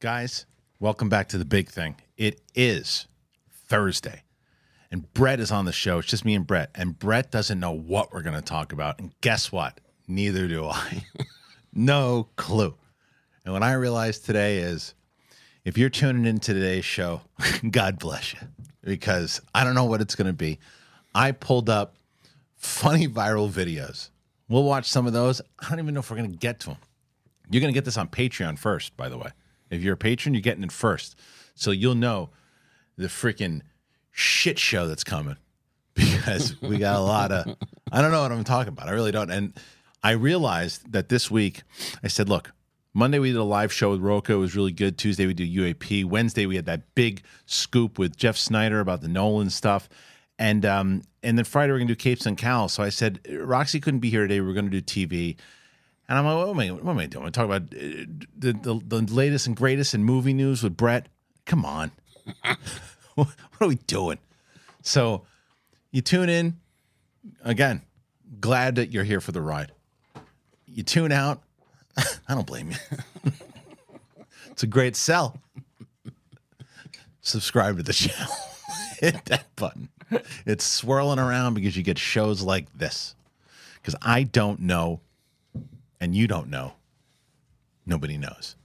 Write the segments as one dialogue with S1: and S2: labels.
S1: Guys, welcome back to the big thing. It is Thursday, and Brett is on the show. It's just me and Brett, and Brett doesn't know what we're going to talk about. And guess what? Neither do I. no clue. And what I realized today is if you're tuning in to today's show, God bless you, because I don't know what it's going to be. I pulled up funny viral videos. We'll watch some of those. I don't even know if we're going to get to them. You're going to get this on Patreon first, by the way. If you're a patron, you're getting it first. So you'll know the freaking shit show that's coming because we got a lot of, I don't know what I'm talking about. I really don't. And I realized that this week, I said, look, Monday we did a live show with Roca. It was really good. Tuesday we did UAP. Wednesday we had that big scoop with Jeff Sneider about the Nolan stuff. And um, and then Friday we're gonna do Capes and Cal. So I said Roxy couldn't be here today. We are gonna do TV. And I'm like, what am I, what am I doing? Talk about uh, the, the the latest and greatest in movie news with Brett. Come on, what are we doing? So you tune in again. Glad that you're here for the ride. You tune out. I don't blame you. it's a great sell. Subscribe to the channel. Hit that button. It's swirling around because you get shows like this. Because I don't know and you don't know, nobody knows.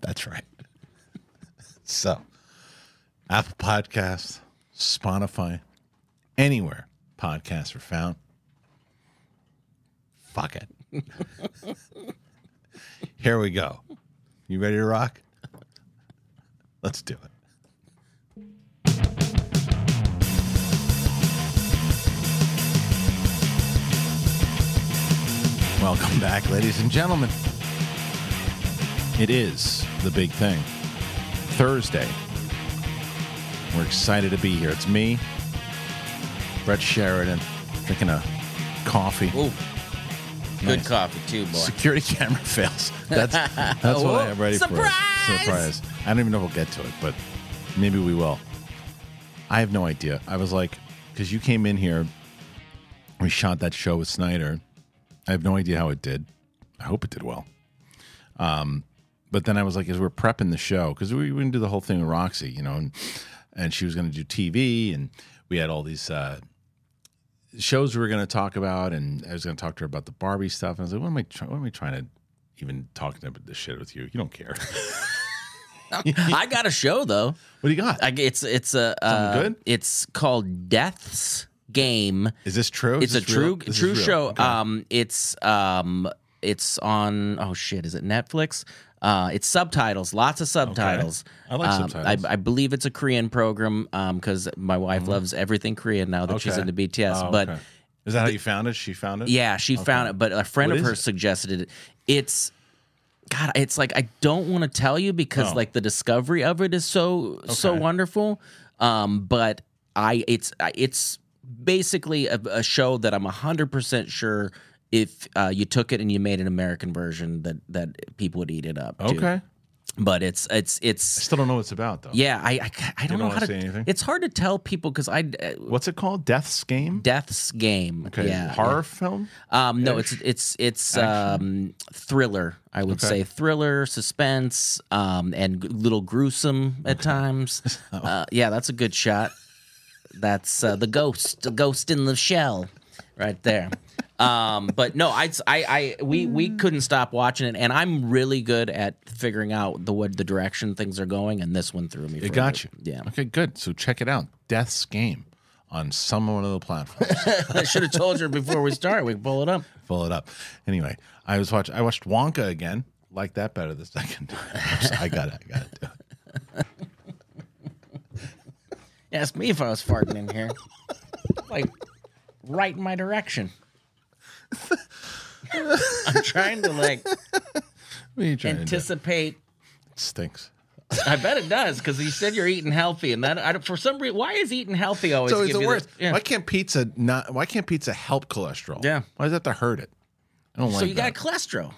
S1: That's right. so, Apple Podcasts, Spotify, anywhere podcasts are found. Fuck it. Here we go. You ready to rock? Let's do it. Welcome back, ladies and gentlemen. It is the big thing. Thursday. We're excited to be here. It's me, Brett Sheridan, drinking a coffee.
S2: Ooh, good
S1: Nice.
S2: coffee too, boy.
S1: Security camera fails. That's that's what I am ready
S2: Surprise!
S1: for. Surprise! Surprise. I don't even know if we'll get to it, but maybe we will. I have no idea. I was like, because you came in here, we shot that show with Sneider. I have no idea how it did. I hope it did well. Um, but then I was like, as we're prepping the show, because we were going to do the whole thing with Roxy, you know, and and she was going to do TV, and we had all these uh, shows we were going to talk about, and I was going to talk to her about the Barbie stuff. And I was like, what am I, try- what am I trying to even talk about this shit with you? You don't care.
S2: I got a show though.
S1: what do you got?
S2: I, it's it's a uh,
S1: good?
S2: It's called Death's Game.
S1: Is this true?
S2: It's
S1: Is
S2: a
S1: this real?
S2: true
S1: This
S2: true show.
S1: Okay.
S2: Um, it's um, it's on. Oh shit, is it Netflix? Uh, it's subtitles, lots of subtitles.
S1: I like
S2: Um,
S1: subtitles.
S2: I, I believe it's a Korean program because my wife loves everything Korean now that she's
S1: Mm-hmm.
S2: Into BTS.
S1: Oh,
S2: but
S1: okay. is that how you found it? She found it.
S2: Yeah, she found it, but a friend
S1: What
S2: of hers suggested it. It's God, it's like I don't want to tell you because
S1: Oh.
S2: like the discovery of it is so so wonderful. Um, but I it's it's basically a, a show that I'm hundred percent sure if uh, you took it and you made an American version that that people would eat it up. too.
S1: Okay.
S2: but it's it's it's.
S1: I still don't know what it's about though.
S2: yeah. I I, I don't
S1: don't
S2: know how
S1: say
S2: to.
S1: anything?
S2: It's hard to tell people because I uh,
S1: What's it called? Death's Game.
S2: Death's Game.
S1: Okay.
S2: Yeah,
S1: Horror film.
S2: Um, no, it's it's it's um, thriller. I would
S1: Okay.
S2: say thriller, suspense, um, and little gruesome at times.
S1: Oh.
S2: Uh, yeah, that's a good shot. That's uh, the ghost, the ghost in the shell, right there. Um, but no, I, I, I, we, we couldn't stop watching it, and I'm really good at figuring out the what the direction things are going, and this one threw me. for
S1: It got you.
S2: Yeah,
S1: Okay. Good. So check it out. Death's Game on some one of the platforms.
S2: I should have told you before we start. We can pull it up.
S1: Pull it up. Anyway, I was watching. I watched Wonka again. Like that better the second time. I got it. I got it.
S2: Ask me if I was farting in here. like, right in my direction. I'm trying to like
S1: What are you trying to
S2: anticipate.
S1: do? It stinks.
S2: I bet it does because you said you're eating healthy, and that I, don't- for some reason, why is eating healthy always?
S1: So it's
S2: give
S1: the
S2: you
S1: worst.
S2: yeah.
S1: Why can't pizza not? Why can't pizza help cholesterol?
S2: Yeah.
S1: Why does that have to hurt it? I don't like
S2: so you
S1: that.
S2: got cholesterol.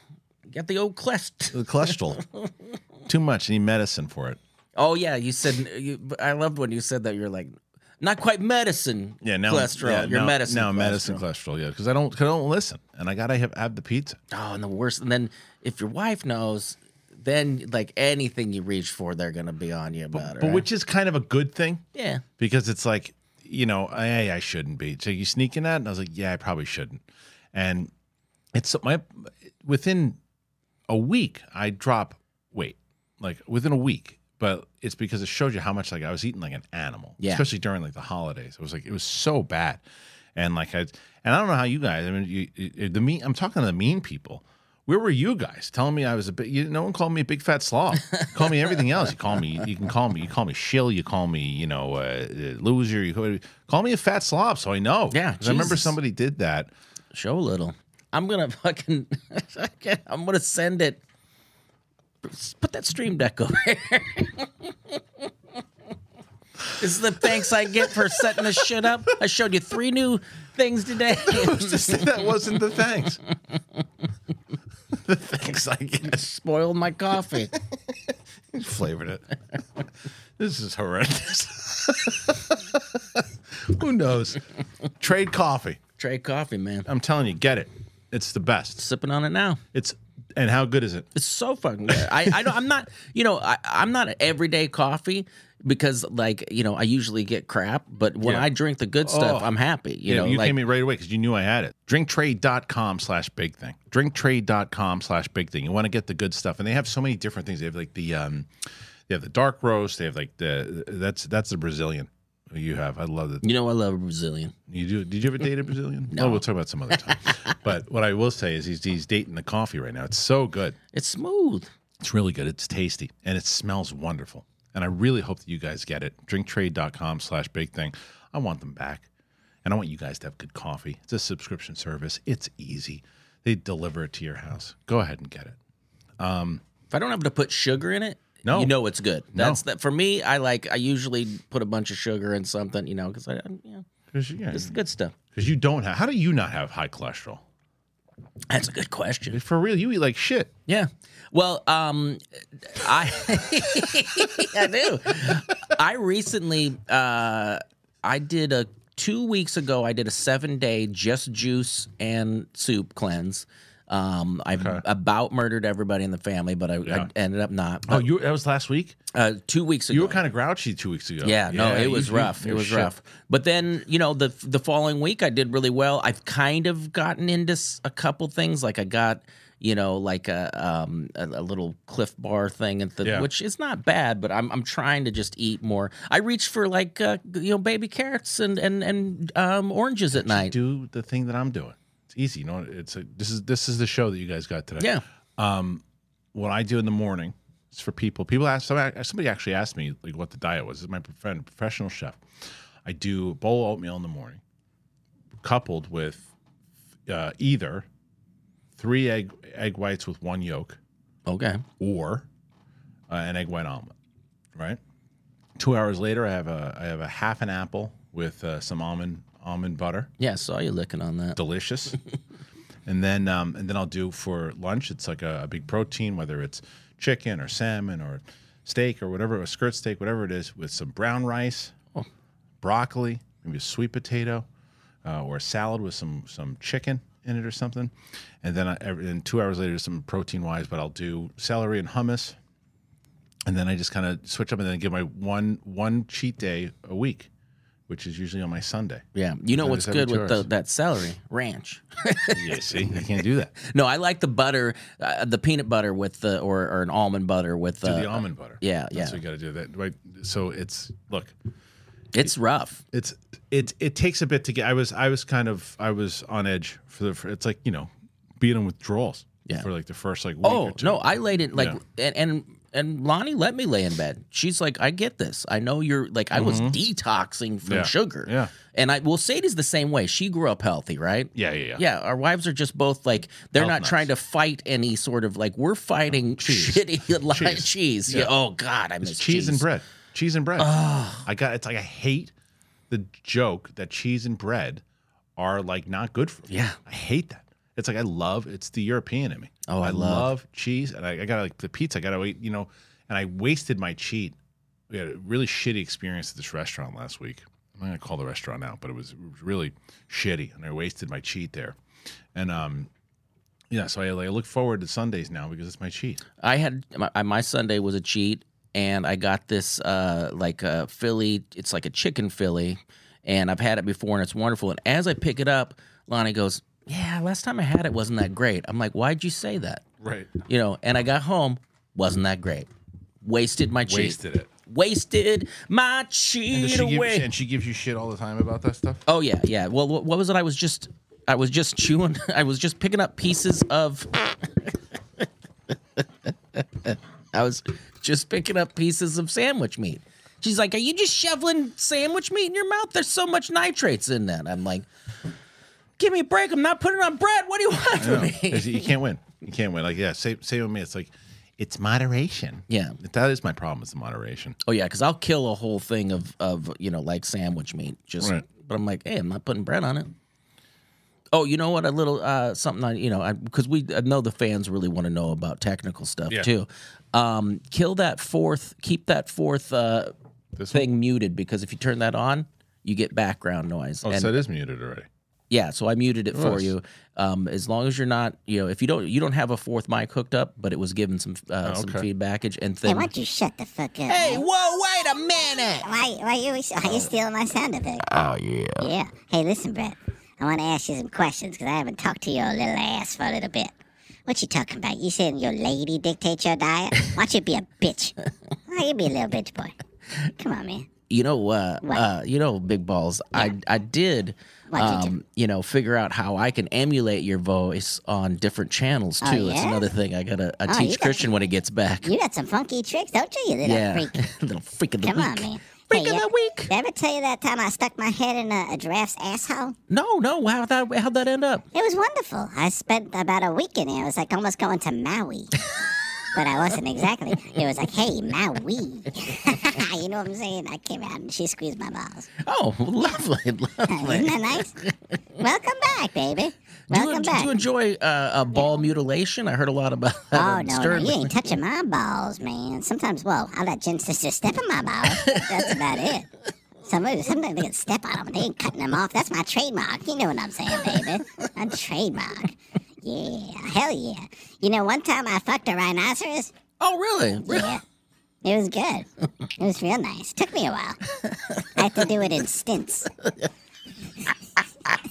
S2: You got the old cholest.
S1: the cholesterol. Too much. You need medicine for it.
S2: Oh yeah, you said. You, I loved when you said that. You're like, not quite medicine.
S1: Yeah, now
S2: cholesterol.
S1: Yeah,
S2: Your
S1: now,
S2: medicine.
S1: Now
S2: cholesterol.
S1: medicine cholesterol. Yeah, because I don't, cause I don't listen, and I gotta have, have the pizza.
S2: Oh, and the worst. And then if your wife knows, then like anything you reach for, they're gonna be on you about it.
S1: but
S2: right?
S1: which is kind of a good thing
S2: yeah,
S1: because it's like you know hey i shouldn't be so you sneaking that and i was like yeah i probably shouldn't and it's my within a week i drop weight like within a week but it's because it showed you how much like i was eating like an animal
S2: Yeah.
S1: especially during like the holidays it was like it was so bad and like i and i don't know how you guys i mean you, you, the mean i'm talking to the mean people where were you guys telling me I was a bit? You, no one called me a big fat slob. call me everything else. You call me. You can call me. You call me shill. You call me. You know, uh, uh, loser. You call, call me a fat slob, so I know.
S2: Yeah,
S1: I remember somebody did that.
S2: show a little. I'm gonna fucking. I'm gonna send it. Put that stream deck over here. this is the thanks I get for setting this shit up. I showed you three new things today.
S1: that wasn't the thanks. the thanks I get
S2: Spoiled my coffee.
S1: flavored it. This is horrendous. Who knows? Trade coffee.
S2: Trade coffee, man.
S1: I'm telling you, get it. It's the best.
S2: Sipping on it now.
S1: It's and how good is it?
S2: It's so fucking good. I, I don't, I'm not, you know, I, I'm not an everyday coffee because, like, you know, I usually get crap, but when
S1: Yeah.
S2: I drink the good stuff,
S1: Oh.
S2: I'm happy. You
S1: yeah,
S2: know,
S1: you
S2: like,
S1: came in right away because you knew I had it. Drinktrade.com slash big thing. Drinktrade.com slash big thing. You want to get the good stuff. And they have so many different things. They have like the um they have the dark roast. They have like the that's that's the Brazilian you have. I love it.
S2: you know, I love a Brazilian.
S1: You do did you ever date a Brazilian?
S2: No.
S1: Oh, we'll talk about some other time. but what I will say is he's he's dating the coffee right now. It's so good.
S2: It's smooth.
S1: It's really good. It's tasty and it smells wonderful. And I really hope that you guys get it. Drinktrade.com slash big thing. I want them back. And I want you guys to have good coffee. It's a subscription service. It's easy. They deliver it to your house. Go ahead and get it.
S2: Um, if I don't have to put sugar in it,
S1: No.
S2: you know it's good.
S1: No.
S2: That's that for me. I like. I usually put a bunch of sugar in something, you know, because I, you know,
S1: Because yeah,
S2: it's good stuff.
S1: Because you don't have, how do you not have high cholesterol?
S2: That's a good question.
S1: For real, you eat like shit.
S2: Yeah. Well, um, I I do. I recently uh, I did a two weeks ago. I did a seven day just juice and soup cleanse. Um, I about murdered everybody in the family, but I,
S1: Yeah.
S2: I ended up not.
S1: Oh, you that was last week?
S2: uh, two weeks ago,
S1: You were kind of grouchy two weeks ago.
S2: Yeah, no, it was
S1: you-
S2: rough.
S1: you're
S2: it was
S1: shit.
S2: rough. But then, you know, the the following week I did really well. I've kind of gotten into a couple things. Like I got, you know, like a um a, a little Clif Bar thing, at the,
S1: Yeah.
S2: which is not bad. But I'm I'm trying to just eat more. I reach for like uh, you know baby carrots and and and um oranges at night.
S1: Do the thing that I'm doing. It's easy. You know, it's a, this is this is the show that you guys got today.
S2: Yeah, Um,
S1: what I do in the morning is for people. People ask somebody, somebody actually asked me like what the diet was. This is my friend, professional chef. I do a bowl of oatmeal in the morning, coupled with uh, either three egg egg whites with one yolk
S2: okay.
S1: or uh, an egg white omelet. Right. Two hours later, I have a I have a half an apple with uh, some almond almond butter
S2: Yeah, I saw you licking on that.
S1: delicious. and then um, and then I'll do for lunch. It's like a, a big protein, whether it's chicken or salmon or steak or whatever, a skirt steak, whatever it is, with some brown rice, broccoli, maybe a sweet potato, uh, or a salad with some some chicken in it or something. And then I, and two hours later, some protein wise, but I'll do celery and hummus. And then I just kind of switch up and then give my one one cheat day a week, which is usually on my Sunday.
S2: Yeah, you know
S1: That
S2: what's good with the, that celery ranch.
S1: Yeah, see, I can't do that.
S2: no, I like the butter, uh, the peanut butter with the or, or an almond butter with the.
S1: almond butter.
S2: yeah,
S1: That's
S2: yeah.
S1: what you got to do. That right. So it's look,
S2: It's rough.
S1: it's it it takes a bit to get. I was I was kind of I was on edge for the. For, it's like you know, being in withdrawals.
S2: Yeah.
S1: For like the first like week
S2: Oh
S1: or two.
S2: no, I laid it like
S1: Yeah.
S2: and and and Lonnie let me lay in bed. She's like, I get this. I know you're like I was detoxing from
S1: Mm-hmm. Yeah.
S2: sugar.
S1: Yeah.
S2: And I will well Sadie's the same way. She grew up healthy, right?
S1: Yeah, yeah, yeah.
S2: Yeah, our wives are just both like they're
S1: Health
S2: not
S1: nuts.
S2: trying to fight any sort of like we're fighting shitty like cheese.
S1: Cheese.
S2: Yeah.
S1: Yeah.
S2: Oh God, I miss
S1: It's cheese, and bread. Cheese and bread. I got. It's like I hate the joke that cheese and bread are like not good for. me.
S2: Yeah.
S1: I hate that. It's like I love. It's the European in me.
S2: Oh, I love-
S1: cheese, and I, I got like the pizza. I got to wait. You know, and I wasted my cheat. We had a really shitty experience at this restaurant last week. I'm not gonna call the restaurant out, but it was, it was really shitty, and I wasted my cheat there. And um, Yeah, so I, I look forward to Sundays now because it's my cheat.
S2: I had my, my Sunday was a cheat, and I got this uh, like a Philly. It's like a chicken Philly, and I've had it before, and it's wonderful. And as I pick it up, Lonnie goes, "Yeah, last time I had it wasn't that great." I'm like, "Why'd you say that?"
S1: Right.
S2: You know. And I got home, wasn't that great. Wasted my cheat.
S1: Wasted it.
S2: Wasted my
S1: And, does
S2: cheat
S1: she give,
S2: away.
S1: and she gives you shit all the time about that stuff?
S2: Oh yeah, yeah. Well, what, what was it? I was just, I was just chewing. I was just picking up pieces of. I was just picking up pieces of sandwich meat. She's like, "Are you just shoveling sandwich meat in your mouth? There's so much nitrates in that." I'm like, "Give me a break! I'm not putting on bread. What do you want from me?"
S1: you can't win. You can't win. Like, yeah, same, same with me. It's like, it's moderation.
S2: Yeah.
S1: That is my problem, is the moderation.
S2: Oh yeah, because I'll kill a whole thing of of you know like sandwich meat. Just,
S1: Right.
S2: but I'm like, hey, I'm not putting bread on it. Oh, you know what? A little uh, something I you know because we I know the fans really want to know about technical stuff
S1: Yeah.
S2: too. Um, kill that fourth. Keep that fourth uh,
S1: This
S2: thing muted because if you turn that on, you get background noise.
S1: Oh,
S2: and
S1: so it is muted already.
S2: Yeah, so I muted it for
S1: Nice.
S2: you. Um, as long as you're not, you know, if you don't, you don't have a fourth mic hooked up, but it was given some uh,
S1: Oh,
S2: some
S1: okay.
S2: feedback and
S3: Hey,
S2: then.
S3: why don't you shut the fuck up?
S2: Hey,
S3: man?
S2: whoa! Wait a minute.
S3: Why, why you, why you stealing my sound effect?
S2: Oh yeah.
S3: Yeah. Hey, listen, Brett. I want to ask you some questions because I haven't talked to your little ass for a little bit. What you talking about? You saying your lady dictates your diet? Why don't you be a bitch? Why you be a little bitch boy? Come on, man.
S2: you know uh,
S3: What?
S2: uh you know big balls i i did
S3: What'd you do?
S2: Um you know figure out how i can emulate your voice on different channels too
S3: Oh,
S2: it's another thing i gotta I
S3: Oh,
S2: teach
S3: got-
S2: Kristian when he gets back
S3: You got some funky tricks, don't you, you little
S2: yeah
S3: freak?
S2: little freak of the week.
S3: Come
S2: week
S3: on, man.
S2: freak
S3: Hey,
S2: of
S3: yeah.
S2: the week
S3: Did I ever tell you that time I stuck my head in a, a giraffe's asshole?
S2: no no how'd that how'd that end up
S3: It was wonderful. I spent about a week in there. It was like almost going to Maui. but I wasn't exactly. It was like, hey, Maui. you know what I'm saying? I came out and she squeezed my balls.
S2: oh lovely lovely.
S3: Isn't that nice? Welcome back, baby.
S2: do you,
S3: Welcome
S2: did
S3: back.
S2: you enjoy uh, a ball mutilation? I heard a lot about that.
S3: Oh no, no, you ain't touching my balls, man. Sometimes, well, I let Jen sister step on my balls. That's about it. Somebody, sometimes they can step on them, they ain't cutting them off. That's my trademark. You know what I'm saying, baby? I'm trademark. Yeah, hell yeah. You know, one time I fucked a rhinoceros.
S2: Oh really?
S3: Yeah, it was good. It was real nice. Took me a while. I had to do it in stints.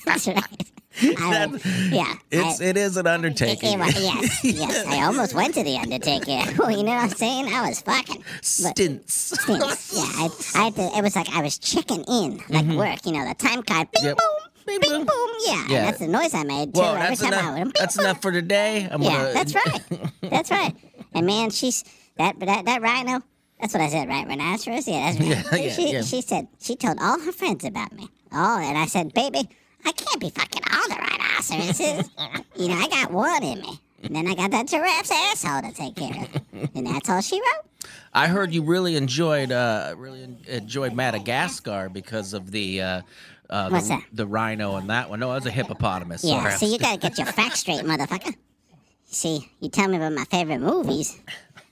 S3: That's right. I would- yeah.
S2: It's
S3: I-
S2: it is an undertaking.
S3: it wa- yes, yes. I almost went to the Undertaker. Well, you know what I'm saying? I was fucking.
S2: Stints.
S3: stints. Yeah, I, I had to. It was like I was checking in, like work. You know, the time card.
S2: Mm-hmm. Yep.
S3: boom,
S2: Bing,
S3: bing
S2: boom.
S3: boom. Yeah,
S2: Yeah.
S3: That's the noise I made too.
S2: Well,
S3: every
S2: that's
S3: time I
S2: enough.
S3: would.
S2: That's enough for today. I'm
S3: Yeah,
S2: gonna.
S3: that's right. That's right. And man, she's that that that rhino. That's what I said, right? Rhinoceros. Yeah, that's right.
S2: Yeah, yeah,
S3: she
S2: yeah.
S3: she said she told all her friends about me. Oh, and I said, baby, I can't be fucking all the rhinoceroses. you know, I got one in me. And then I got that giraffe's asshole to take care of. And that's all she wrote.
S2: I heard you really enjoyed uh, really enjoyed Madagascar because of the uh, uh,
S3: What's
S2: the,
S3: that?
S2: the rhino and that one. No, it was a hippopotamus.
S3: Yeah,
S2: Sorry.
S3: see, you gotta get your facts straight, motherfucker. See, you tell me about my favorite movies,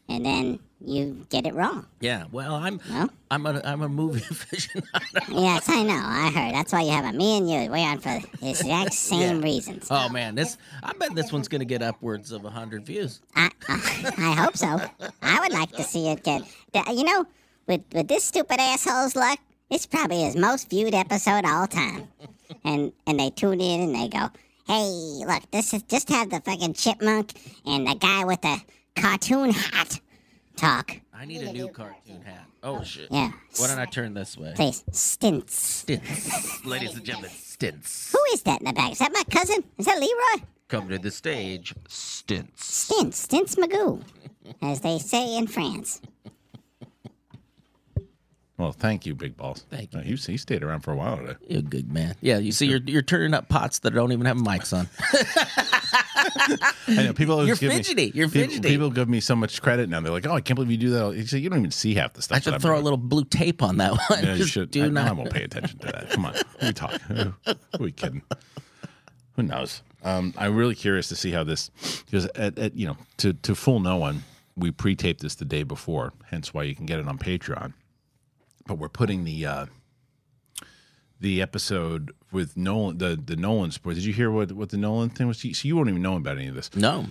S3: and then you get it wrong.
S2: yeah. Well, I'm
S3: Well?
S2: I'm a I'm a movie aficionado.
S3: Yes, I know. I heard. That's why you have a me and you. We're on for the exact same
S2: Yeah.
S3: reasons.
S2: Oh man, this I bet this one's gonna get upwards of hundred views.
S3: I, I, I hope so. I would like to see it get. You know, with with this stupid asshole's luck, it's probably his most viewed episode all time. And and they tune in and they go, "Hey, look, this is just have the fucking chipmunk and the guy with the cartoon hat talk."
S2: I need a new cartoon hat. Oh shit.
S3: Yeah.
S2: Why don't I turn this way?
S3: Please, stints.
S2: Stints, ladies and gentlemen, stints.
S3: Who is that in the back? Is that my cousin? Is that Leroy?
S2: Come to the stage, stints.
S3: Stints, Stints Magoo, as they say in France.
S1: Well, thank you, Big Balls.
S2: Thank you.
S1: Uh, he, he stayed around for a while today.
S2: You're a good man. Yeah, you see, you're you're turning up pots that don't even have mics on.
S1: I know people always
S2: You're
S1: give me-
S2: You're
S1: people,
S2: fidgety.
S1: People give me so much credit now. They're like, "Oh, I can't believe you do that." You say, "You don't even see half the stuff."
S2: I should throw a little blue tape on that one.
S1: Yeah, you should.
S2: do
S1: I,
S2: not.
S1: I won't pay attention to that. Come on, we talk? Who, we kidding? Who knows? Um, I'm really curious to see how this because at, at you know to to fool no one, we pre-taped this the day before. Hence why you can get it on Patreon. But we're putting the uh, the episode with Nolan, the the Nolan sport. Did you hear what what the Nolan thing was? So you won't even know about any of this.
S2: No.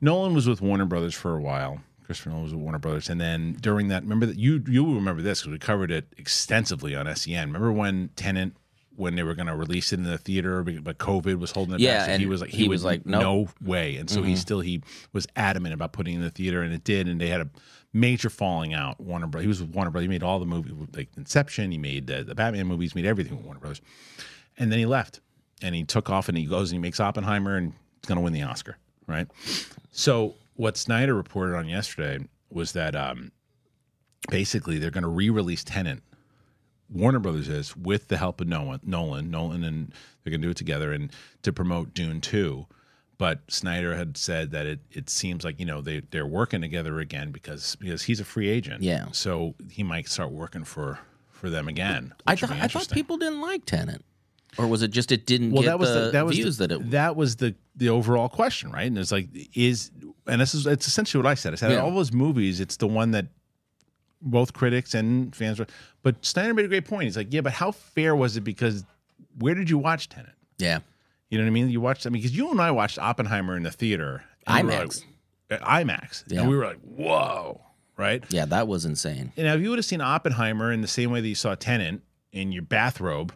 S1: Nolan was with Warner Brothers for a while. Christopher Nolan was with Warner Brothers, and then during that, remember that you you will remember this because we covered it extensively on SEN. Remember when Tenet, when they were going to release it in the theater, but COVID was holding it
S2: Yeah,
S1: back. So
S2: and
S1: he was like,
S2: he
S1: would-
S2: was like,
S1: no
S2: nope.
S1: way, and so he still he was adamant about putting it in the theater, and it did, and they had a major falling out. Warner Brothers, he was with Warner Brothers. He made all the movies, like Inception. He made the, the Batman movies. Made everything with Warner Brothers, and then he left, and he took off, and he goes and he makes Oppenheimer, and he's going to win the Oscar, right? So what Sneider reported on yesterday was that um, basically they're going to re-release Tenet. Warner Brothers is with the help of Nolan, Nolan, Nolan, and they're going to do it together and to promote Dune two. But Sneider had said that it it seems like you know they they're working together again because because he's a free agent.
S2: Yeah.
S1: So he might start working for for them again.
S2: I thought I thought people didn't like Tenet, or was it just it didn't
S1: well
S2: get
S1: that was
S2: the,
S1: the, that was
S2: views
S1: the,
S2: that it?
S1: that was the the overall question right and it's like is and this is it's essentially what i said i said
S2: Yeah.
S1: all those movies it's the one that both critics and fans were but sneider made a great point he's like yeah but how fair was it because where did you watch Tenet?
S2: yeah,
S1: you know what i mean you watched i mean because you and i watched oppenheimer in the theater and we
S2: IMAX.
S1: like, at imax
S2: Yeah.
S1: and we were like whoa right
S2: yeah, that was insane.
S1: and now, if you would have seen Oppenheimer in the same way that you saw Tenet in your bathrobe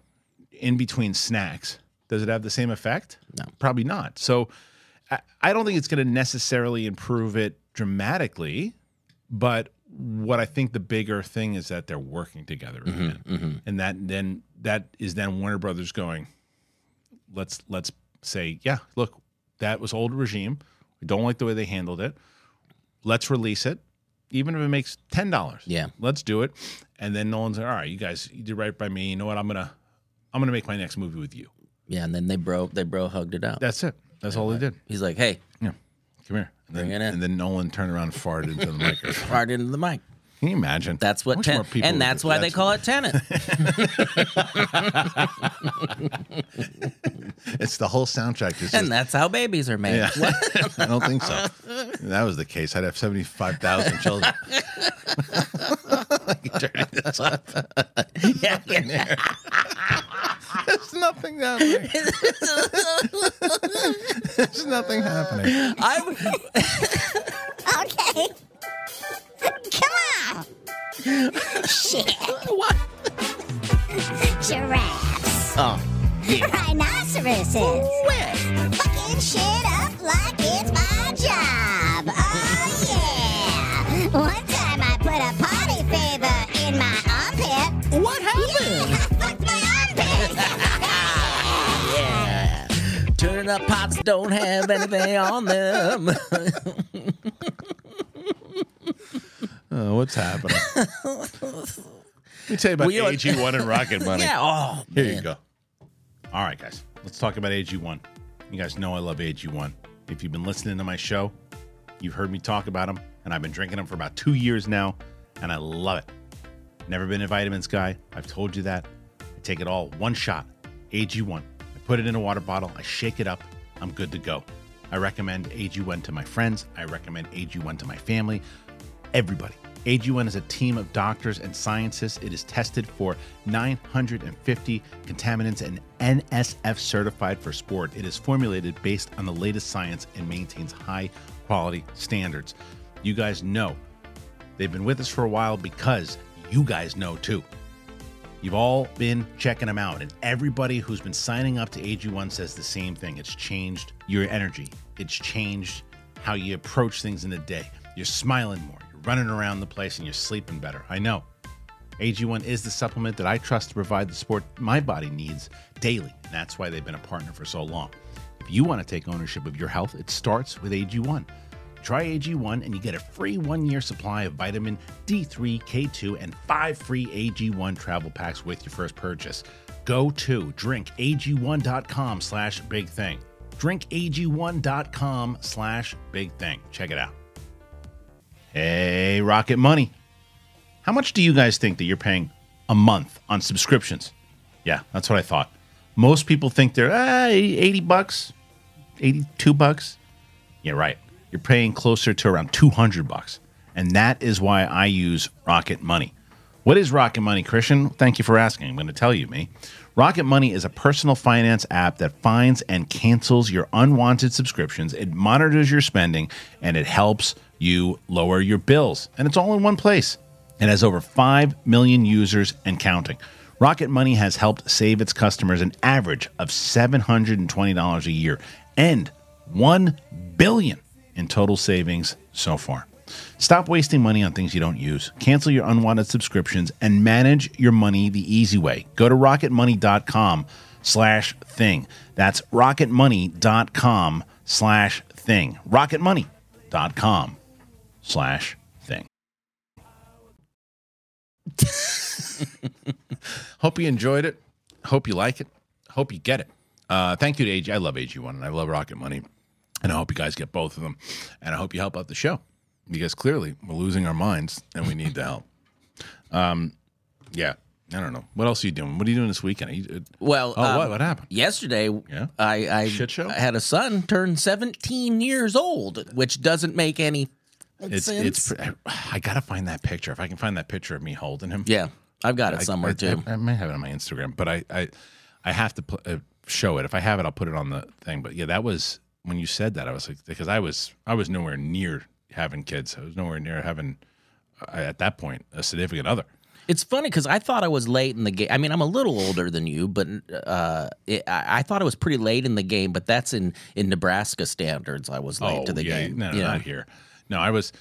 S1: in between snacks, does it have the same effect?
S2: No.
S1: Probably not. So I, I don't think it's going to necessarily improve it dramatically, but what I think the bigger thing is that they're working together mm-hmm, again. Mm-hmm. And that then that is then Warner Brothers going, let's let's say, yeah, look, that was old regime. We don't like the way they handled it. Let's release it, even if it makes ten dollars.
S2: Yeah.
S1: let's do it. And then Nolan's like, all right, you guys, you did right by me. You know what? I'm gonna, I'm gonna make my next movie with you.
S2: Yeah, and then they bro they bro hugged it out.
S1: That's it. That's all they did.
S2: He's like, hey,
S1: Yeah, come here. And then,
S2: it in.
S1: And then Nolan turned around and farted into the microphone.
S2: farted into the mic.
S1: Can you imagine?
S2: That's what ten-
S1: more people
S2: and that's why they call it Tenet.
S1: It's the whole soundtrack. Is
S2: and that's how babies are made.
S1: yeah. I don't think so. If that was the case. I'd have seventy-five thousand children. Turning this up.
S2: yeah, yeah.
S1: There's nothing happening. There's nothing happening.
S2: I,
S3: Okay. Come on. Shit.
S2: what?
S3: Giraffes.
S2: Oh,
S3: Rhinoceroses.
S2: where?
S3: Fucking shit up like it's my job. Oh, yeah. One time I put a potty favor in my armpit.
S2: What happened?
S3: I fucked my armpit.
S2: Yeah. Turning up pots don't have anything on them.
S1: Oh, what's happening? Let me tell you about
S2: you know what-
S1: AG1 and Rocket Money.
S2: yeah. Oh,
S1: Here
S2: man.
S1: you go. All right, guys. Let's talk about AG1. You guys know I love AG1. If you've been listening to my show, you've heard me talk about them, and I've been drinking them for about two years now, and I love it. Never been a vitamins guy. I've told you that. I take it all one shot, AG1. I put it in a water bottle, I shake it up, I'm good to go. I recommend AG1 to my friends. I recommend AG1 to my family everybody. AG1 is a team of doctors and scientists. It is tested for 950 contaminants and NSF certified for sport. It is formulated based on the latest science and maintains high quality standards. You guys know they've been with us for a while because you guys know too. You've all been checking them out, and everybody who's been signing up to AG1 says the same thing. It's changed your energy, it's changed how you approach things in the day. You're smiling more, running around the place, and you're sleeping better. I know. AG1 is the supplement that I trust to provide the support my body needs daily, and that's why they've been a partner for so long. If you want to take ownership of your health, it starts with AG1. Try AG1 and you get a free one year supply of vitamin D3, K2, and five free AG1 travel packs with your first purchase. Go to drinkag1.com slash big thing. Drinkag1.com slash big thing. Check it out. Hey, Rocket Money. How much do you guys think that you're paying a month on subscriptions? Yeah, that's what I thought. Most people think they're ah, 80 bucks, 82 bucks. Yeah, right. You're paying closer to around 200 bucks. And that is why I use Rocket Money. What is Rocket Money, Kristian? Thank you for asking. I'm going to tell you, me. Rocket Money is a personal finance app that finds and cancels your unwanted subscriptions. It monitors your spending and it helps you lower your bills. And it's all in one place. It has over 5 million users and counting. Rocket Money has helped save its customers an average of $720 a year and 1 billion in total savings so far. Stop wasting money on things you don't use. Cancel your unwanted subscriptions and manage your money the easy way. Go to rocketmoney.com slash thing. That's rocketmoney.com slash thing. rocketmoney.com slash thing. Hope you enjoyed it. Hope you like it. Hope you get it. Uh, thank you to AG. I love AG1 and I love Rocket Money. And I hope you guys get both of them. And I hope you help out the show because clearly we're losing our minds and we need the help. Um, yeah, I don't know. What else are you doing? What are you doing this weekend? You, uh,
S2: Well,
S1: oh,
S2: um,
S1: what? What happened?
S2: Yesterday,
S1: Yeah?
S2: I, I
S1: Shit show?
S2: I had a son turn 17 years old, which doesn't make any
S1: It's
S2: sense.
S1: it's. I gotta find that picture. If I can find that picture of me holding him,
S2: yeah, I've got it
S1: I-
S2: somewhere
S1: I,
S2: too.
S1: I, I might have it on my Instagram, but I I, I have to pl- uh, show it. If I have it, I'll put it on the thing. But yeah, that was when you said that. I was like, because I was I was nowhere near having kids. I was nowhere near having uh, at that point a significant other.
S2: It's funny because I thought I was late in the game. I mean, I'm a little older than you, but uh, it, I, I thought I was pretty late in the game. But that's in in Nebraska standards. I was late to the
S1: Oh, yeah,
S2: game.
S1: No, no,
S2: you know?
S1: not here. No, I was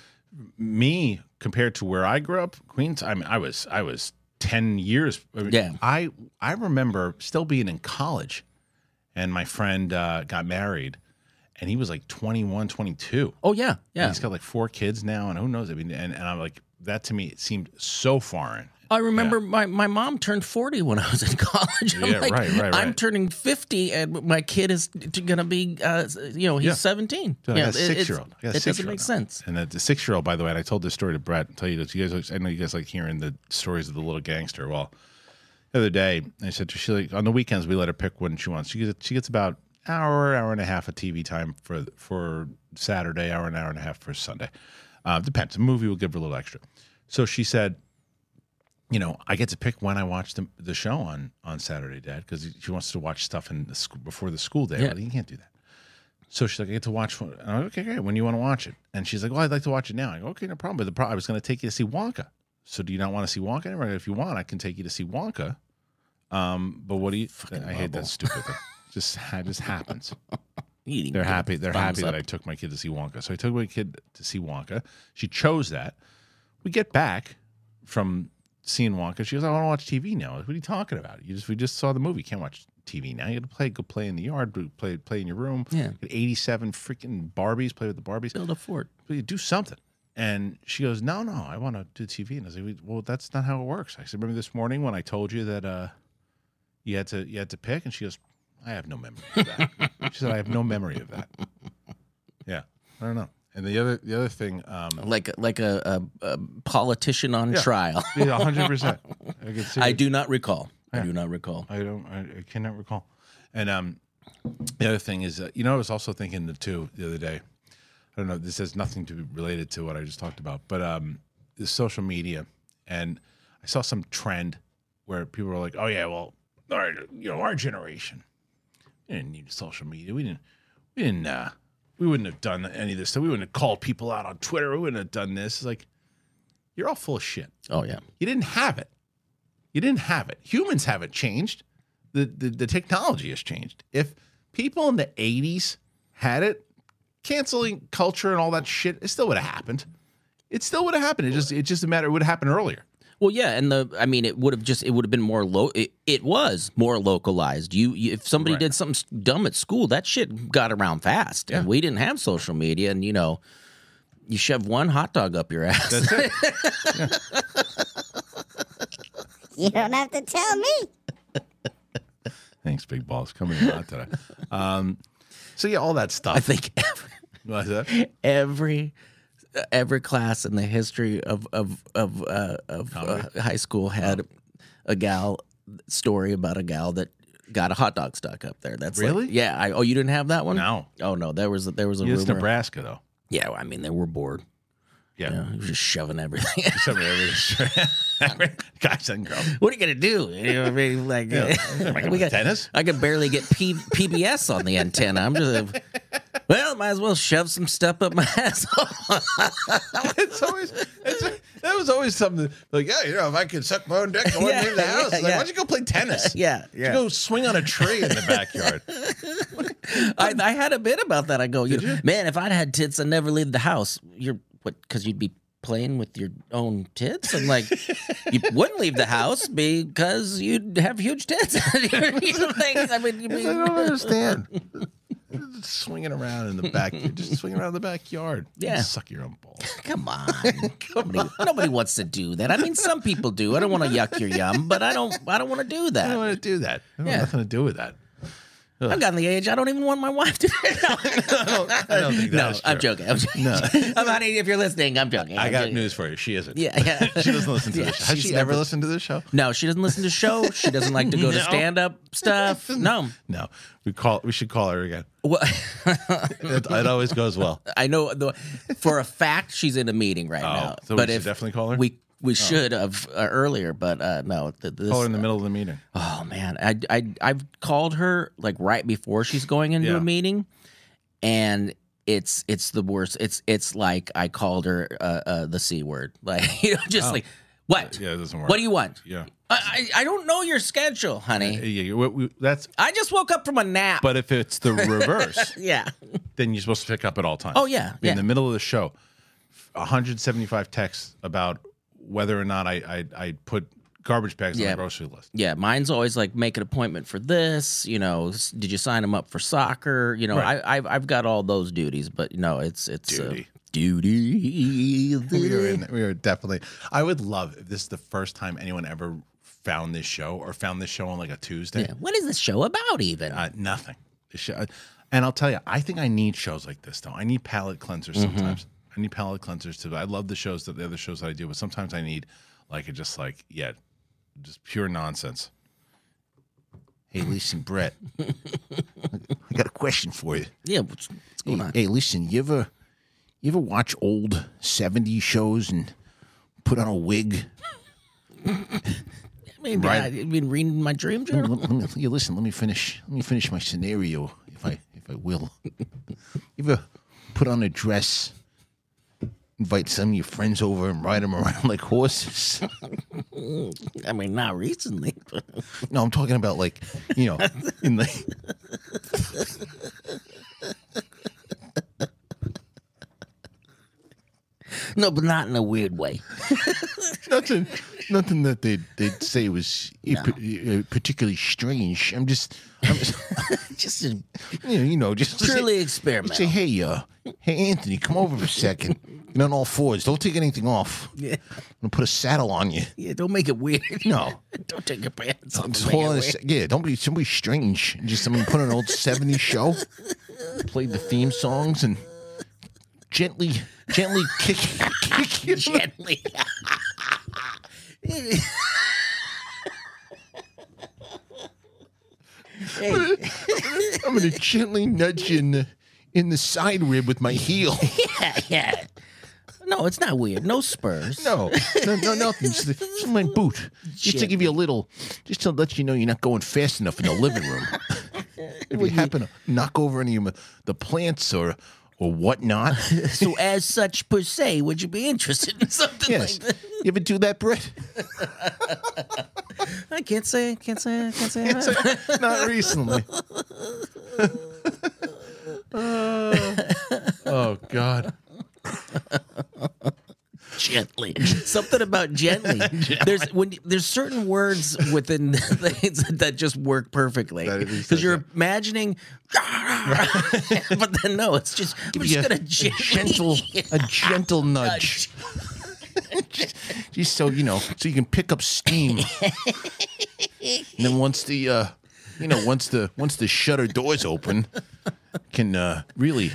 S1: me compared to where I grew up, Queens. I mean, I was I was ten years. I
S2: Yeah.
S1: I I remember still being in college, and my friend uh, got married, and he was like 21, 22.
S2: Oh yeah, yeah.
S1: He's got like four kids now, and who knows? I mean, and, and I'm like that to me it seemed so foreign.
S2: I remember my, my mom turned 40 when I was in college. I'm
S1: Yeah,
S2: like,
S1: right, right,
S2: I'm turning 50 and my kid is going to be, uh, you know, he's
S1: Yeah.
S2: 17.
S1: Dude, I
S2: yeah,
S1: got a
S2: it- it's-
S1: six year old.
S2: It doesn't make sense.
S1: And the six year old, by the way, and I told this story to Brett. I'll tell you this. You guys, I know you guys like hearing the stories of the little gangster. Well, the other day, I said to she like on the weekends we let her pick when she wants. She gets she gets about hour, hour and a half of TV time for for Saturday, hour and hour and a half for Sunday. Uh, depends. The movie will give her a little extra. So she said, you know, I get to pick when I watch the, the show on on Saturday, Dad, because she wants to watch stuff in the school before the school day.
S2: Yeah.
S1: Well, you can't do that. So she's like, I get to watch. one- and I'm like, okay, great. When do you want to watch it? And she's like, well, I'd like to watch it now. I go, okay, no problem. But the pro- I was going to take you to see Wonka. So do you not want to see Wonka? anymore? If you want, I can take you to see Wonka. Um, but what do you? I hate that stupid thing. Just it just happens. They're happy. They're happy that. I took my kid to see Wonka. So I took my kid to see Wonka. She chose that. We get back from seeing Wonka. She goes, "I want to watch TV now." What are you talking about? You just we just saw the movie. You can't watch TV now. You got to play. Go play in the yard. Play play in your room.
S2: Yeah.
S1: Eighty-seven freaking Barbies. Play with the Barbies.
S2: Build a fort.
S1: But you do something. And she goes, "No, no, I want to do TV." And I was like, "Well, that's not how it works." I said, "Remember this morning when I told you that uh, you had to you had to pick?" And she goes, "I have no memory of that." she said, "I have no memory of that." Yeah, I don't know. And the other the other thing, um,
S2: Like like a, a, a politician on
S1: Yeah.
S2: trial.
S1: yeah, hundred percent.
S2: I do not recall. I do not recall.
S1: I don't. I, I cannot recall. And um, the other thing is, uh, you know, I was also thinking the two the other day. I don't know. This has nothing to be related to what I just talked about, but um, the social media, and I saw some trend where people were like, "Oh yeah, well, our, you know, our generation, we didn't need social media. We didn't. We didn't. Uh, we wouldn't have done any of this stuff. We wouldn't have called people out on Twitter. We wouldn't have done this. It's like, you're all full of shit.
S2: Oh yeah.
S1: You didn't have it. You didn't have it. Humans haven't changed. The, the the technology has changed. If people in the 80s had it, canceling culture and all that shit, it still would have happened. It still would have happened. It just it just a matter it would have happened earlier.
S2: Well, yeah, and the I mean, it would have just it would have been more low. It, it was more localized. You, you if somebody
S1: Right.
S2: did something dumb at school, that shit got around fast. And we didn't have social media, and you know, you shove one hot dog up your ass.
S1: That's it.
S3: You don't have to tell me.
S1: Thanks, big balls. Coming in hot today. Um, so yeah, all that stuff.
S2: I think every,
S1: What's that?
S2: every every class in the history of of of uh, of uh, high school had
S1: Oh.
S2: a gal story about a gal that got a hot dog stuck up there. That's like-
S1: Really?
S2: yeah. I, oh, you didn't have that one?
S1: No.
S2: Oh no, there was there was a
S1: It's. Nebraska though.
S2: Yeah, well, I mean they were bored.
S1: Yeah.
S2: He was just shoving everything.
S1: Over there. Guys and girls.
S2: What are you gonna do? You know what I mean? Like, we got
S1: Tennis?
S2: I could barely get P- PBS on the antenna. I'm just well, might as well shove some stuff up my asshole.
S1: it's always it's, that was always something like yeah you know if I could suck my own dick I wouldn't
S2: Yeah,
S1: leave the house
S2: yeah,
S1: like
S2: yeah.
S1: why don't you go play tennis
S2: yeah,
S1: Why don't
S2: yeah.
S1: you go swing on a tree in the backyard
S2: I, I had a bit about that. I go, you know, man, if I'd had tits, I'd never leave the house. You're what? Because you'd be playing with your own tits, and like you wouldn't leave the house because you'd have huge tits. you know, things. I mean, you'd
S1: I don't understand swinging around in the back just swinging around in the backyard
S2: Yeah.
S1: suck your own balls
S2: come on. nobody, nobody wants to do that. I mean, some people do. I don't want to yuck your yum, but I don't. I don't want to do that
S1: I don't want to do that I don't
S2: Yeah.
S1: have nothing to do with that
S2: I've gotten the age. I don't even want my wife to. no,
S1: I
S2: no I'm joking. I'm joking.
S1: No.
S2: I'm honey, if you're listening, I'm joking.
S1: I
S2: I'm
S1: got
S2: joking.
S1: news for you she isn't
S2: Yeah, yeah.
S1: she doesn't listen to
S2: Yeah,
S1: this has
S2: she's
S1: she ever
S2: never-
S1: listened to this show
S2: No, she doesn't listen to show. She doesn't like to go to stand up stuff. No.
S1: no we call we should call her again
S2: Well,
S1: it, it always goes well
S2: I know the, for a fact she's in a meeting right
S1: Oh,
S2: now.
S1: so we
S2: but
S1: should
S2: if
S1: definitely call her?
S2: we we should have uh, earlier, but uh, no. th- This,
S1: call her in the middle of the meeting
S2: oh man, I I I've called her like right before she's going into
S1: Yeah.
S2: a meeting, and it's it's the worst. It's it's like I called her uh, uh, the c word, like you know, just
S1: Oh.
S2: like what?
S1: yeah it doesn't work
S2: What do you want?
S1: yeah
S2: I, I I don't know your schedule, honey.
S1: Yeah, yeah, we- we- that's
S2: I just woke up from a nap.
S1: but if it's the reverse
S2: yeah.
S1: then you're supposed to pick up at all times
S2: Oh yeah.
S1: in
S2: Yeah.
S1: the middle of the show 175 texts about whether or not I I, I put garbage bags on the grocery list.
S2: Yeah, mine's always like make an appointment for this. You know, did you sign them up for soccer? You know,
S1: Right.
S2: I, I've I've got all those duties, but no, it's it's
S1: Duty.
S2: Uh, duty.
S1: We are in, we are definitely. I would love if this is the first time anyone ever found this show or found this show on like a Tuesday.
S2: Yeah. What is this show about? Even
S1: Uh, nothing. The show, and I'll tell you, I think I need shows like this though. I need palate cleansers
S2: Mm-hmm.
S1: sometimes. I need palate cleansers too. I love the shows that the other shows that I do, but sometimes I need like a just like yeah, just pure nonsense. Hey, listen, Brett. I got a question for you.
S2: yeah, what's, what's going on?
S4: Hey, listen, you ever you ever watch old 70s shows and put on a wig?
S2: I mean,
S1: right.
S2: I've been reading my dream
S4: Let,
S2: journal.
S4: let me, yeah, listen, let me finish. Let me finish my scenario, if I if I will. You ever put on a dress, invite some of your friends over, and ride them around like horses?
S2: I mean, not recently. But
S4: No, I'm talking about like you know, in the
S2: no, but not in a weird way.
S4: nothing, nothing that they they'd say was pa- uh, particularly strange. I'm just, I'm just
S2: Just a
S4: you know, you know, just
S2: purely
S4: say,
S2: experimental.
S4: say, hey, uh, hey, Anthony, come over for a second. Get on all fours. Don't take anything off.
S2: Yeah.
S4: I'm gonna put a saddle on you.
S2: Yeah, don't make it weird.
S4: No.
S2: don't take your pants off.
S4: Just hold on Yeah, don't be somebody strange. Just somebody put on an old 70s show, played the theme songs, and gently, gently kick, kick you.
S2: gently. hey,
S4: I'm gonna gently nudge you in the, in the side rib with my heel.
S2: yeah, yeah. No, it's not weird. No spurs.
S4: No, no, no, nothing. Just, just my boot. Just to give you a little, just to let you know you're not going fast enough in the living room. if you happen to knock over any of the plants or or whatnot,
S2: So, as such, per se, would you be interested in something
S4: yes.
S2: like that?
S4: You ever do that, Brett?
S2: I can't say. Can't say. Can't say. I have.
S1: Not recently. oh God.
S2: Gently. Something about gently. There's when there's certain words within things that just work perfectly
S1: That is-
S2: because you're imagining, but then no, it's just we're just
S4: a
S2: gonna gently,
S4: gentle, a gentle nudge. Just so you know, so you can pick up steam. and then once the, uh, you know, once the once the shutter doors open, can uh, really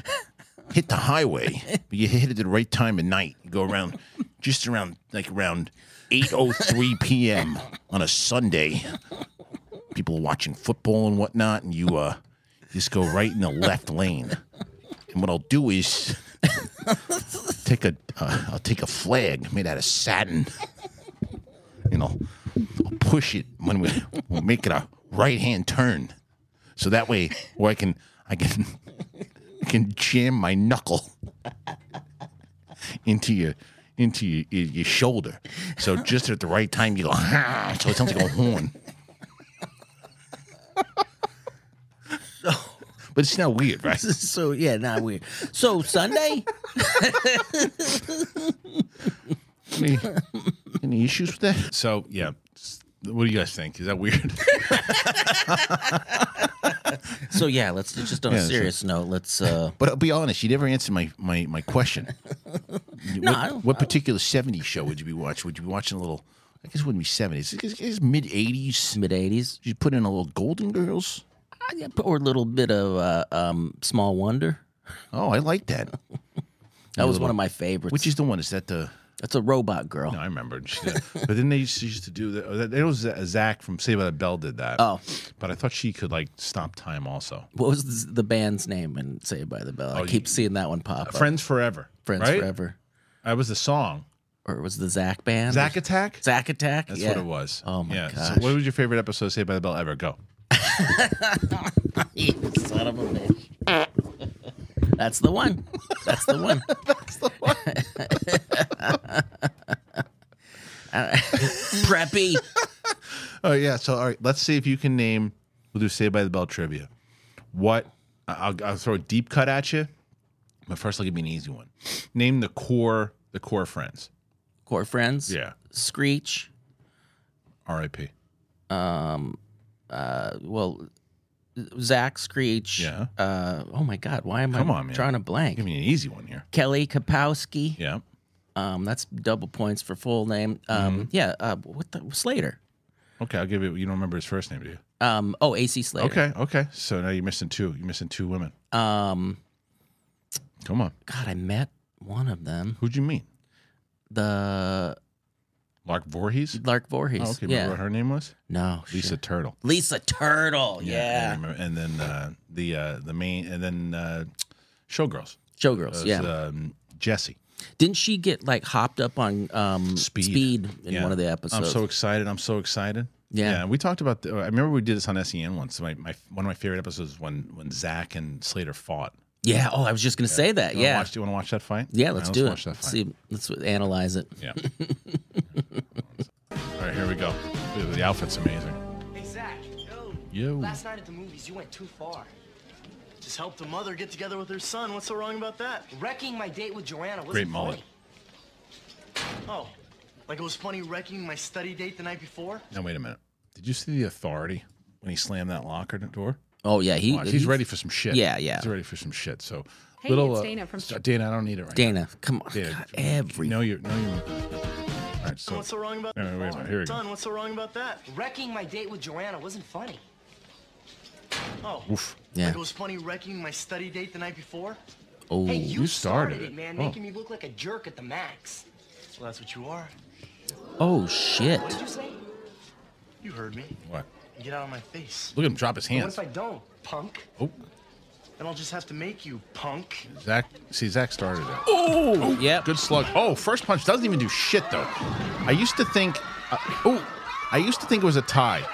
S4: hit the highway. But you hit it at the right time of night. You go around, just around like around eight oh three p.m. on a Sunday. People are watching football and whatnot, and you uh, just go right in the left lane. And what I'll do is take a uh, I'll take a flag made out of satin, You I'll, I'll push it when we we'll make it a right hand turn, so that way, or I can I can I can jam my knuckle into your into your, your, your shoulder. So just at the right time, you go. So it sounds like a horn. So, But it's not weird, right?
S2: so yeah, not weird. So Sunday,
S4: Any, any issues with that?
S1: So yeah, what do you guys think? Is that weird?
S2: so yeah, let's just on
S4: Yeah,
S2: a
S4: so-
S2: serious note. Let's. uh
S4: But I'll be honest, you never answered my my, my question.
S2: No,
S4: what, what particular '70s show would you be watching? Would you be watching a little? I guess it wouldn't be '70s. It's, it's mid '80s.
S2: Mid eighties,
S4: You put in a little Golden Girls.
S2: or a little bit of uh, um, Small Wonder.
S4: Oh, I like that.
S2: That was one of my favorites.
S4: Which is the one? Is that the?
S2: that's a robot girl.
S1: No, I remember. But then they used to, used to do that. It was Zach from Saved by the Bell did that.
S2: Oh.
S1: but I thought she could like stop time also.
S2: What was the, band's name in Saved by the Bell? I
S1: Oh,
S2: keep
S1: you-
S2: seeing that one pop up.
S1: Friends Forever.
S2: Friends
S1: right?
S2: Forever,
S1: That was the song.
S2: or it was the Zach band?
S1: Zach Attack.
S2: Zach Attack.
S1: That's
S2: yeah.
S1: what it was.
S2: Oh my
S1: yeah.
S2: gosh!
S1: So what was your favorite episode of Saved by the Bell ever? Go.
S2: You son of a bitch. That's the one. That's the one. That's the one. Preppy.
S1: Oh yeah. So all right, let's see if you can name. We'll do Saved by the Bell trivia. What? I'll, I'll throw a deep cut at you, but first I'll give you an easy one. Name the core the core friends.
S2: Core friends.
S1: Yeah.
S2: Screech.
S1: R.I.P. Um.
S2: Uh, well, Zach Screech.
S1: Yeah.
S2: Uh, oh my God, why am
S1: Come
S2: I
S1: on, man.
S2: drawing a blank?
S1: Give me an easy one here.
S2: Kelly Kapowski.
S1: Yeah.
S2: Um, that's double points for full name. Um,
S1: Mm-hmm.
S2: yeah. Uh, what the Slater?
S1: Okay, I'll give you. You don't remember his first name, do you?
S2: Um, oh, AC Slater.
S1: Okay. Okay. So now you're missing two. You're missing two women.
S2: Um,
S1: Come on.
S2: God, I met one of them.
S1: Who'd you meet?
S2: The
S1: Lark Voorhees.
S2: Lark Voorhees.
S1: Oh, okay.
S2: yeah.
S1: Remember what her name was?
S2: No.
S1: Lisa
S2: shit.
S1: Turtle.
S2: Lisa Turtle.
S1: I
S2: Yeah.
S1: And then uh, the uh, the main and then uh, Showgirls.
S2: Showgirls.
S1: was,
S2: yeah.
S1: Um, Jesse.
S2: Didn't she get like hopped up on um,
S1: Speed.
S2: in
S1: Yeah.
S2: one of the episodes?
S1: I'm so excited. I'm so excited.
S2: Yeah.
S1: we talked about. The, I remember we did this on SEN once. My, my one of my favorite episodes was when when Zach and Slater fought.
S2: Yeah. Oh, I was just gonna say that.
S1: You
S2: Yeah.
S1: Watch, do you want to watch that fight?
S2: Yeah.
S1: All
S2: Let's
S1: right,
S2: do
S1: watch
S2: it.
S1: that
S2: Let's
S1: fight.
S2: see. Let's analyze it.
S1: Yeah. All right, here we go. The outfit's amazing.
S5: Hey, Zach.
S1: Yo.
S5: Last night at the movies, you went too far. Just helped a mother get together with her son. What's so wrong about that?
S6: Wrecking my date with Joanna wasn't
S1: Great mullet.
S6: funny.
S5: Oh, like it was funny wrecking my study date the night before?
S1: Now wait a minute. Did you see the authority when he slammed that locker door?
S2: Oh yeah. he,
S1: he's,
S2: he's-
S1: ready for some shit.
S2: Yeah, yeah.
S1: He's ready for some shit. So
S7: Hey,
S1: little
S7: it's
S1: uh,
S7: Dana from-
S1: st- Dana. I don't need it right now.
S2: Dana, come on.
S1: Dana,
S2: God, every.
S1: No, you're no, you're. All right, so
S5: what's so wrong about
S1: Wait, wait, wait a minute. Here we go.
S5: Son, what's so wrong about that?
S6: Wrecking my date with Joanna wasn't funny.
S5: Oh,
S1: Oof.
S2: Yeah.
S5: like it was funny wrecking my study date the night before?
S2: Oh.
S6: Hey, you,
S1: you started
S6: it,
S1: it.
S6: man,
S1: Oh.
S6: making me look like a jerk at the max.
S5: Well, that's what you are.
S2: Oh shit.
S6: What did you say?
S5: You heard me.
S1: What?
S5: Get out of my face.
S1: Look at him drop his hands.
S6: What if I don't, punk?
S1: Oh,
S5: Then I'll just have to make you, punk.
S1: Zach. See, Zach started it.
S2: Oh. yeah,
S1: Good slug. Oh, first punch doesn't even do shit though. I used to think. Uh, oh, I used to think it was a tie.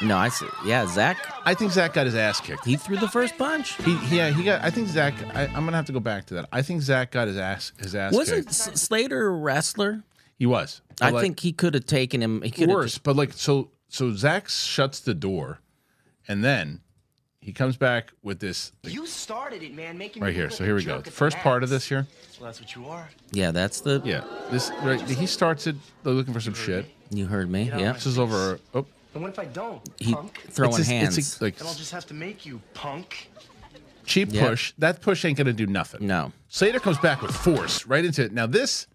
S2: No, I see. Yeah, Zach.
S1: I think Zach got his ass kicked.
S2: He threw the first punch.
S1: He, yeah, he got. I think Zach. I, I'm gonna have to go back to that. I think Zach got his ass. His ass.
S2: Wasn't
S1: kicked.
S2: Slater a wrestler?
S1: He was.
S2: I
S1: But, like,
S2: think he could have taken him. He could
S1: worse. But like, so so Zach shuts the door, and then he comes back with this like,
S6: You started it, man, making
S1: right here. So here we go. The first part of this here.
S5: Well, that's what you are.
S2: Yeah, that's the.
S1: Yeah. This right. He starts it they're looking for some shit.
S2: You heard me. Yeah.
S1: This is over. Oh,
S6: And what if I don't,
S2: He
S6: punk?
S2: throwing
S1: it's just-
S2: hands.
S1: It's a, like
S5: Then I'll just have to make you, punk.
S1: cheap
S2: Yeah.
S1: push. That push ain't gonna do nothing.
S2: no.
S1: Slater comes back with force right into it. Now this,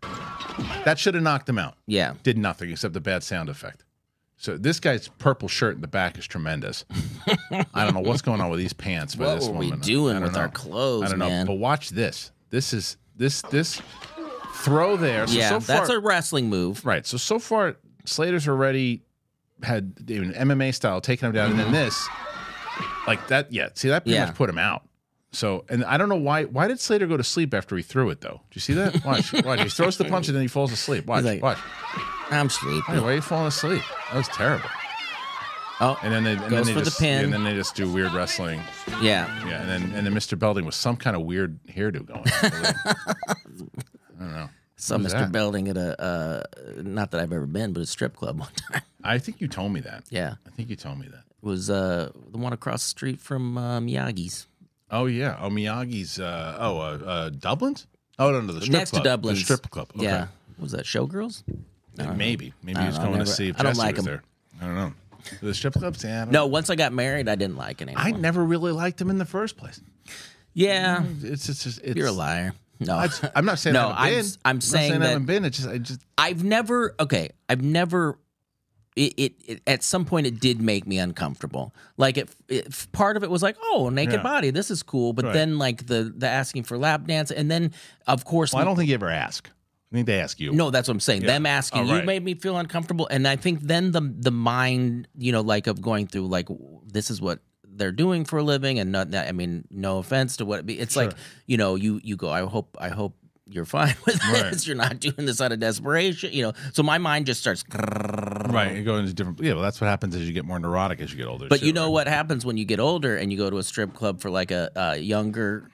S1: that should have knocked him out.
S2: Yeah.
S1: Did nothing except the bad sound effect. So this guy's purple shirt in the back is tremendous. I don't know what's going on with these pants. By
S2: What
S1: this
S2: were we doing with our
S1: know.
S2: clothes,
S1: I don't know.
S2: man?
S1: But watch this. This is this this throw there. So,
S2: yeah,
S1: so far,
S2: that's a wrestling move.
S1: right. So so far, Slater's already had an MMA style taking him down, and then this, like that. Yeah. See that pretty
S2: Yeah.
S1: much put him out. So, and I don't know why. Why did Slater go to sleep after he threw it, though? Do you see that? Watch, watch. He throws the punch and then he falls asleep. Watch,
S2: like-
S1: watch.
S2: I'm sleepy.
S1: Hey, why are you falling asleep? That was terrible.
S2: Oh,
S1: And then they, and then they
S2: the
S1: just,
S2: pin.
S1: And then they just do weird wrestling.
S2: yeah.
S1: Yeah, and then and then Mr. Belding was some kind of weird hairdo going. on.
S2: I
S1: don't know.
S2: Saw Mr.
S1: that?
S2: Belding at a uh, not that I've ever been, but a strip club one time.
S1: I think you told me that.
S2: yeah,
S1: I think you told me that.
S2: it was uh, the one across the street from uh, Miyagi's.
S1: Oh yeah. Oh Miyagi's. Uh, oh, uh, uh, Dublin's. Oh no, no, the strip
S2: Next
S1: club.
S2: to Dublin's.
S1: The strip club. Okay.
S2: Yeah. Was that Showgirls?
S1: Maybe. Maybe
S2: I
S1: he was going to see if
S2: I don't
S1: Jesse
S2: like
S1: was
S2: him.
S1: there. I don't know. The strip clubs. Yeah. I don't
S2: No, once I got married, I didn't like it anymore.
S1: I never really liked him in the first place.
S2: yeah,
S1: It's just. It's,
S2: you're a liar. No,
S1: I, I'm not saying
S2: No,
S1: I haven't
S2: I'm-
S1: been.
S2: I'm
S1: not
S2: saying
S1: I
S2: that-
S1: haven't been. It's just. I just.
S2: I've never okay. I've never. It, it, it at some point it did make me uncomfortable. Like it, it part of it was like, oh, naked
S1: Yeah.
S2: body, this is cool. But
S1: Right.
S2: then like the the asking for lap dance, and then of course,
S1: Well, I don't think you ever ask. I think they ask you.
S2: no, that's what I'm saying.
S1: Yeah.
S2: Them asking
S1: Oh,
S2: you made me feel uncomfortable, and I think then the the mind, you know, like of going through like this is what they're doing for a living, and not that I mean, no offense to what it be. It's like you know, you you go, I hope I hope you're fine with
S1: Right.
S2: this. You're not doing this out of desperation, you know. So my mind just starts.
S1: Right, you go into different. Yeah, well, that's what happens as you get more neurotic as you get older.
S2: But
S1: too,
S2: you know
S1: right?
S2: what happens when you get older and you go to a strip club for like a, a younger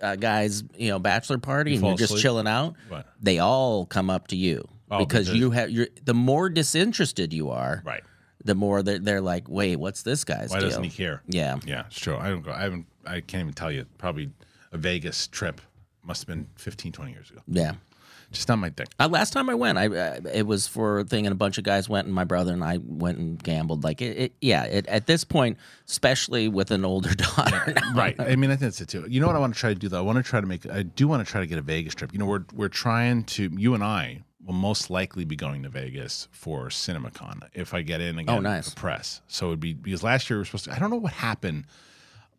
S2: uh, guy's, you know, bachelor party, and you're just
S1: asleep?
S2: chilling out.
S1: What?
S2: They all come up to you
S1: Oh,
S2: because
S1: because-
S2: you have. You're the more disinterested you are,
S1: Right.
S2: the more they're, they're like, wait, what's this guy's
S1: Why
S2: deal?
S1: doesn't he care?
S2: Yeah.
S1: Yeah, it's true. I don't go. I haven't. I can't even tell you. Probably a Vegas trip must have been 15, 20 years ago.
S2: Yeah.
S1: Just not my thing.
S2: Uh, last time I went, I uh, it was for a thing, and a bunch of guys went, and my brother and I went and gambled. Like it, it yeah. It, at this point, especially with an older daughter, now,
S1: Right. I mean, I think that's it too. You know what I want to try to do though? I want to try to make. I do want to try to get a Vegas trip. You know, we're we're trying to. You and I will most likely be going to Vegas for CinemaCon if I get in again.
S2: Oh, nice.
S1: For press. So it'd be because last year we were supposed to. I don't know what happened,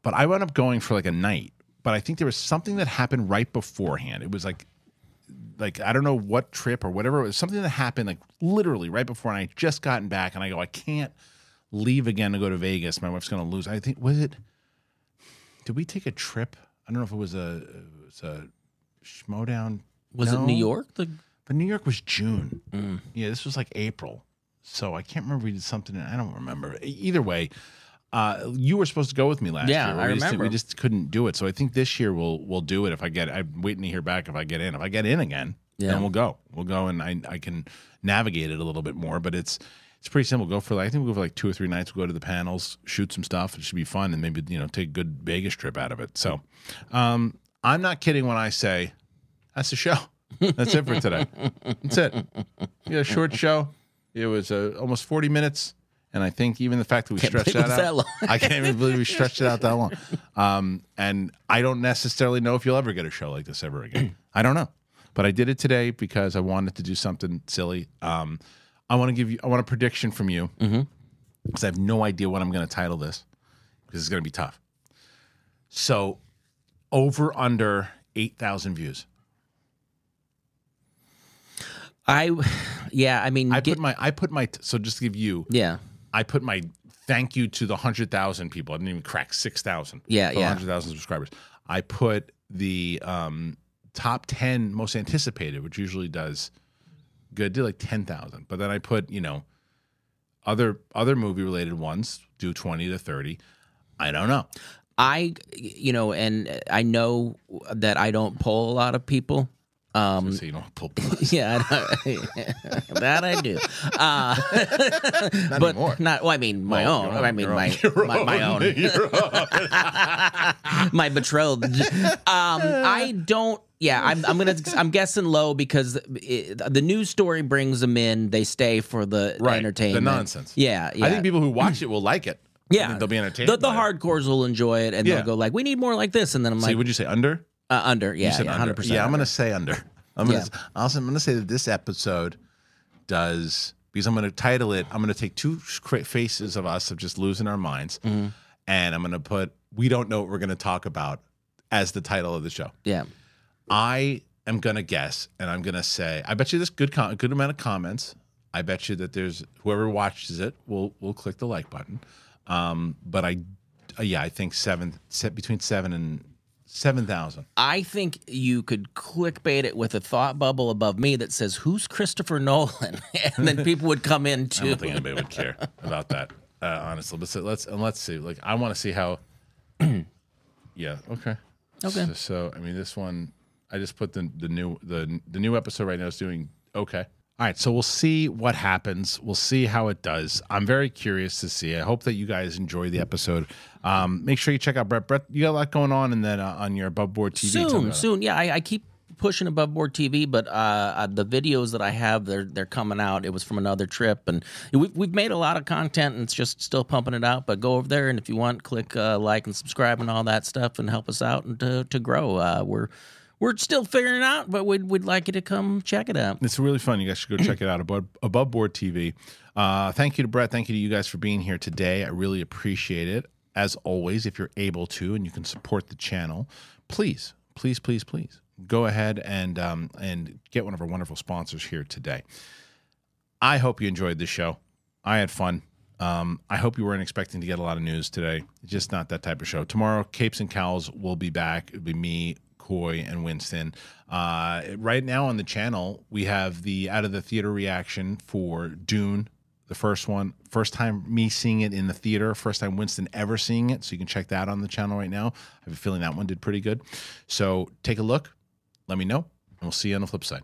S1: but I wound up going for like a night. But I think there was something that happened right beforehand. It was like like I don't know what trip or whatever. It was something that happened like literally right before, and I had just gotten back, and I go, I can't leave again to go to Vegas. My wife's going to lose. I think was it. Did we take a trip? I don't know if it was a it was a Schmoedown.
S2: was it New York? The
S1: But New York was June.
S2: Mm.
S1: Yeah, this was like April. So I can't remember. We did something. I don't remember. Either way, uh, you were supposed to go with me last
S2: Yeah,
S1: year.
S2: I
S1: we Just,
S2: remember.
S1: we just couldn't do it. So I think this year we'll we'll do it. If I get, I'm waiting to hear back if I get in. If I get in again,
S2: Yeah.
S1: then we'll go. We'll go, and I I can navigate it a little bit more. But it's it's pretty simple. Go for like, I think we'll go for like two or three nights. We'll go to the panels, shoot some stuff. It should be fun, and maybe you know take a good Vegas trip out of it. So um, I'm not kidding when I say that's the show. That's it for today. That's it. A short show. It was uh, almost 40 minutes. And I think even the fact that we
S2: Can't
S1: stretched that out,
S2: that long.
S1: I can't even believe we stretched it out that long. Um, and I don't necessarily know if you'll ever get a show like this ever again. I don't know, but I did it today because I wanted to do something silly. Um, I want to give you, I want a prediction from you because I have no idea what I'm going to title this because it's going to be tough. So, over under 8,000 views.
S2: I, yeah, I mean,
S1: I
S2: get-
S1: put my I put my so just to give you
S2: yeah,
S1: I put my thank you to the hundred thousand people. I didn't even crack six thousand.
S2: Yeah, yeah.
S1: hundred thousand subscribers. I put the um, top ten most anticipated, which usually does good. Did like ten thousand, but then I put you know other other movie related ones do twenty to thirty. I don't know.
S2: I, you know, and I know that I don't poll a lot of people. Um,
S1: so you don't pull.
S2: yeah, I don't- that I do. Uh,
S1: Not
S2: but
S1: anymore.
S2: not. Well, I mean, my own.
S1: own,
S2: I mean, my
S1: own,
S2: my, my own. my betrothed. Um, I don't. Yeah, I'm. I'm gonna. I'm guessing low because it, the news story brings them in. They stay for the
S1: Right, the
S2: entertainment.
S1: nonsense.
S2: Yeah, yeah.
S1: I think people who watch it will like it.
S2: Yeah,
S1: they'll be entertained.
S2: The, the hardcores will enjoy it, and
S1: Yeah.
S2: they'll go like, "We need more like this," and then I'm
S1: See,
S2: like,
S1: would you say under?
S2: Uh, "Under, yeah, yeah,
S1: under.
S2: hundred percent."
S1: Yeah, I'm going to say under. I'm going
S2: Yeah.
S1: to also I'm going to say that this episode does because I'm going to title it. I'm going to take two faces of us of just losing our minds,
S2: Mm-hmm.
S1: and I'm going to put we don't know what we're going to talk about as the title of the show.
S2: Yeah,
S1: I am going to guess, and I'm going to say I bet you there's good com- good amount of comments. I bet you that there's whoever watches it will will click the like button. Um, but I, uh, yeah, I think seven se- between seven and Seven thousand.
S2: I think you could clickbait it with a thought bubble above me that says, "Who's Christopher Nolan?" and then people would come in too.
S1: I don't think anybody would care about that, uh, honestly. But so let's and let's see. Like, I want to see how. yeah. Okay.
S2: Okay.
S1: So, so, I mean, this one, I just put the the new the the new episode right now is doing okay. All right, so we'll see what happens. We'll see how it does. I'm very curious to see. I hope that you guys enjoy the episode. Um, make sure you check out Brett. Brett, you got a lot going on, and then uh, on your above board TV.
S2: Soon, soon. Yeah, I, I keep pushing above board TV, but uh, uh, the videos that I have, they're they're coming out. It was from another trip, and we've we've made a lot of content, and it's just still pumping it out. But go over there, and if you want, click uh, like and subscribe and all that stuff, and help us out and to to grow. Uh, we're we're still figuring it out, but we'd we'd like you to come check it out.
S1: It's really fun. You guys should go check it out. Above, above Board TV. Uh, thank you to Brett. Thank you to you guys for being here today. I really appreciate it. As always, if you're able to and you can support the channel, please, please, please, please go ahead and um, and get one of our wonderful sponsors here today. I hope you enjoyed this show. I had fun. Um, I hope you weren't expecting to get a lot of news today. Just not that type of show. Tomorrow, Capes and Cowls will be back. It'll be me, Coy, and Winston. Uh, right now on the channel, we have the out of the theater reaction for Dune, the first one, first time me seeing it in the theater. First time Winston ever seeing it. So you can check that on the channel right now. I have a feeling that one did pretty good. So take a look. Let me know, and we'll see you on the flip side.